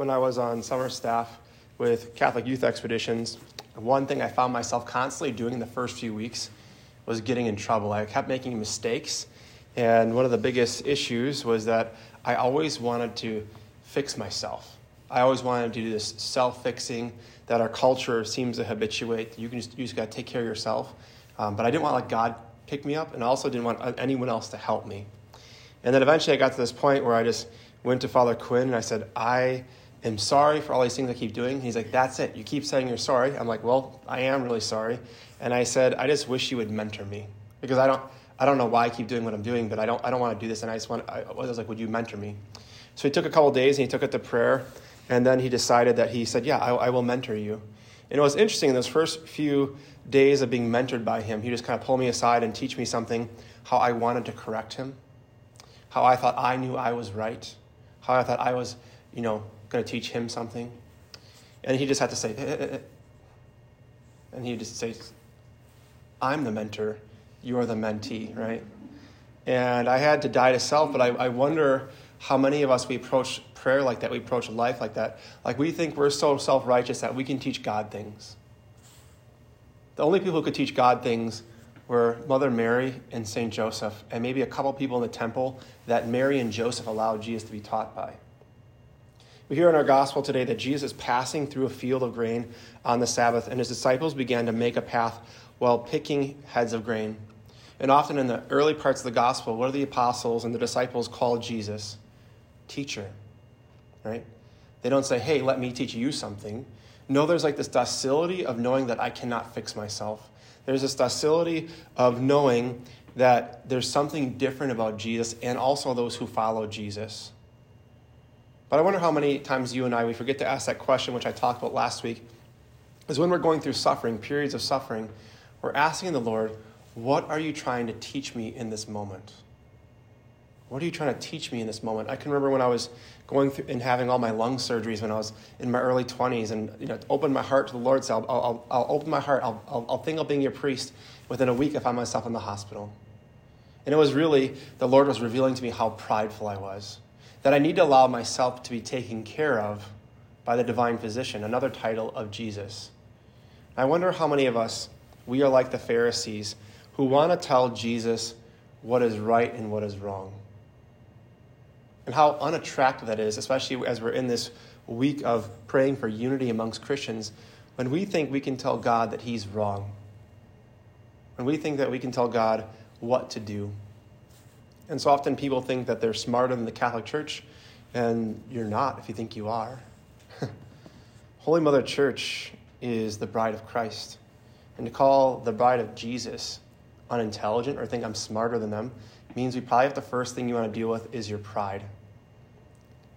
when I was on summer staff with Catholic Youth Expeditions, one thing I found myself constantly doing in the first few weeks was getting in trouble. I kept making mistakes, and one of the biggest issues was that I always wanted to fix myself. I always wanted to do this self fixing that our culture seems to habituate. You, can just, you just got to take care of yourself. Um, but I didn't want to let God pick me up, and I also didn't want uh, anyone else to help me. And then eventually I got to this point where I just went to Father Quinn and I said, I am sorry for all these things I keep doing. He's like, That's it. You keep saying you're sorry. I'm like, Well, I am really sorry. And I said, I just wish you would mentor me because I don't. I don't know why I keep doing what I'm doing, but I don't, I don't want to do this. And I just want, I was like, would you mentor me? So he took a couple days and he took it to prayer. And then he decided that he said, yeah, I, I will mentor you. And it was interesting in those first few days of being mentored by him, he just kind of pulled me aside and teach me something, how I wanted to correct him, how I thought I knew I was right, how I thought I was, you know, going to teach him something. And he just had to say, eh, eh, eh. and he just say, I'm the mentor you're the mentee, right? And I had to die to self, but I, I wonder how many of us we approach prayer like that, we approach life like that. Like we think we're so self righteous that we can teach God things. The only people who could teach God things were Mother Mary and St. Joseph, and maybe a couple people in the temple that Mary and Joseph allowed Jesus to be taught by. We hear in our gospel today that Jesus is passing through a field of grain on the Sabbath, and his disciples began to make a path while picking heads of grain. And often in the early parts of the gospel, what do the apostles and the disciples call Jesus? Teacher, right? They don't say, hey, let me teach you something. No, there's like this docility of knowing that I cannot fix myself. There's this docility of knowing that there's something different about Jesus and also those who follow Jesus. But I wonder how many times you and I, we forget to ask that question, which I talked about last week, is when we're going through suffering, periods of suffering, we're asking the Lord, what are you trying to teach me in this moment? What are you trying to teach me in this moment? I can remember when I was going through and having all my lung surgeries when I was in my early 20s and you know, open my heart to the Lord. So I'll, I'll, I'll open my heart. I'll, I'll, I'll think of being your priest. Within a week, I found myself in the hospital. And it was really, the Lord was revealing to me how prideful I was. That I need to allow myself to be taken care of by the divine physician, another title of Jesus. I wonder how many of us, we are like the Pharisees who want to tell Jesus what is right and what is wrong. And how unattractive that is, especially as we're in this week of praying for unity amongst Christians, when we think we can tell God that He's wrong. When we think that we can tell God what to do. And so often people think that they're smarter than the Catholic Church, and you're not if you think you are. Holy Mother Church is the bride of Christ. And to call the bride of Jesus unintelligent or think I'm smarter than them means we probably have the first thing you want to deal with is your pride.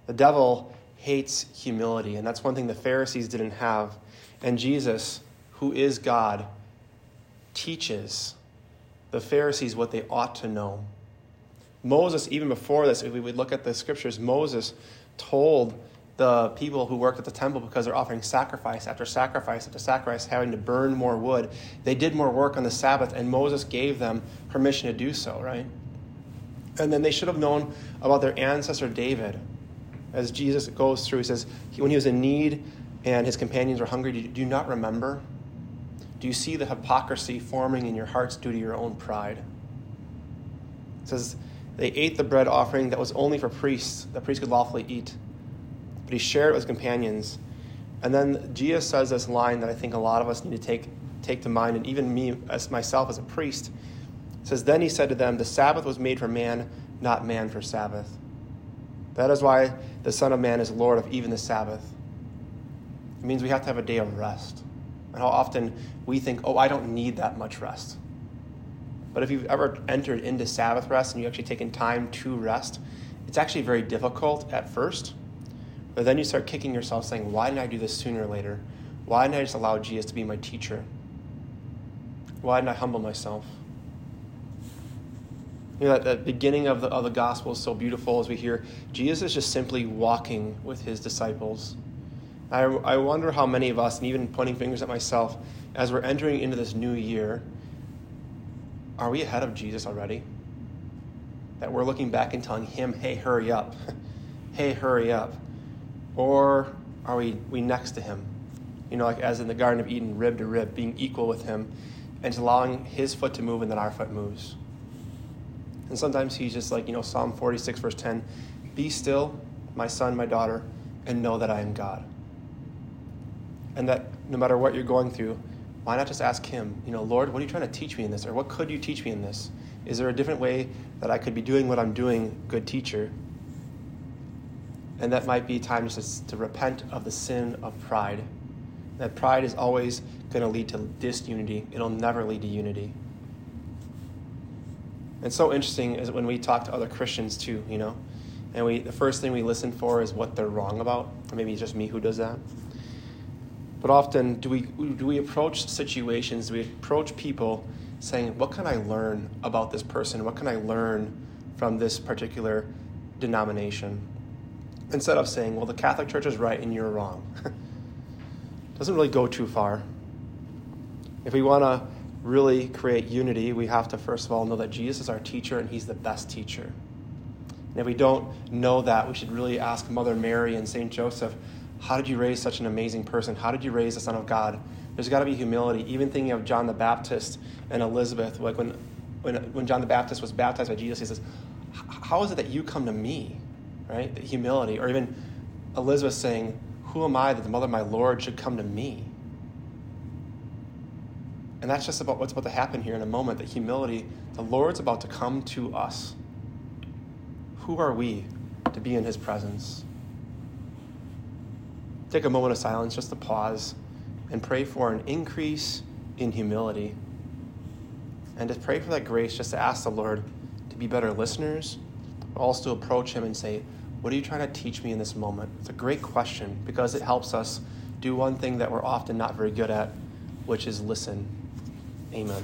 The devil hates humility, and that's one thing the Pharisees didn't have. And Jesus, who is God, teaches the Pharisees what they ought to know. Moses, even before this, if we would look at the scriptures, Moses told the people who worked at the temple because they're offering sacrifice after sacrifice after sacrifice, having to burn more wood. They did more work on the Sabbath, and Moses gave them permission to do so, right? And then they should have known about their ancestor David. As Jesus goes through, he says, when he was in need and his companions were hungry, do you not remember? Do you see the hypocrisy forming in your hearts due to your own pride? It says, they ate the bread offering that was only for priests, that priests could lawfully eat but he shared it with his companions. And then Jesus says this line that I think a lot of us need to take, take to mind, and even me, as myself as a priest. It says, Then he said to them, The Sabbath was made for man, not man for Sabbath. That is why the Son of Man is Lord of even the Sabbath. It means we have to have a day of rest. And how often we think, oh, I don't need that much rest. But if you've ever entered into Sabbath rest and you've actually taken time to rest, it's actually very difficult at first. But then you start kicking yourself saying, why didn't I do this sooner or later? Why didn't I just allow Jesus to be my teacher? Why didn't I humble myself? You know, that, that beginning of the, of the gospel is so beautiful as we hear Jesus is just simply walking with his disciples. I, I wonder how many of us, and even pointing fingers at myself, as we're entering into this new year, are we ahead of Jesus already? That we're looking back and telling him, hey, hurry up. hey, hurry up. Or are we, we next to him? You know, like as in the Garden of Eden, rib to rib, being equal with him and allowing his foot to move and then our foot moves. And sometimes he's just like, you know, Psalm 46, verse 10 Be still, my son, my daughter, and know that I am God. And that no matter what you're going through, why not just ask him, you know, Lord, what are you trying to teach me in this? Or what could you teach me in this? Is there a different way that I could be doing what I'm doing, good teacher? And that might be time just to repent of the sin of pride. That pride is always going to lead to disunity, it'll never lead to unity. It's so interesting is when we talk to other Christians too, you know, and we the first thing we listen for is what they're wrong about, or maybe it's just me who does that. But often, do we do we approach situations? Do we approach people saying, "What can I learn about this person? What can I learn from this particular denomination?" Instead of saying, "Well, the Catholic Church is right and you're wrong." Doesn't really go too far. If we want to really create unity, we have to first of all know that Jesus is our teacher and he's the best teacher. And if we don't know that, we should really ask Mother Mary and St. Joseph, how did you raise such an amazing person? How did you raise the Son of God? There's got to be humility. Even thinking of John the Baptist and Elizabeth, like when, when, when John the Baptist was baptized by Jesus, he says, How is it that you come to me? Right? The humility. Or even Elizabeth saying, Who am I that the mother of my Lord should come to me? And that's just about what's about to happen here in a moment that humility, the Lord's about to come to us. Who are we to be in his presence? Take a moment of silence just to pause and pray for an increase in humility. And to pray for that grace, just to ask the Lord to be better listeners, but also approach him and say, What are you trying to teach me in this moment? It's a great question because it helps us do one thing that we're often not very good at, which is listen. Amen.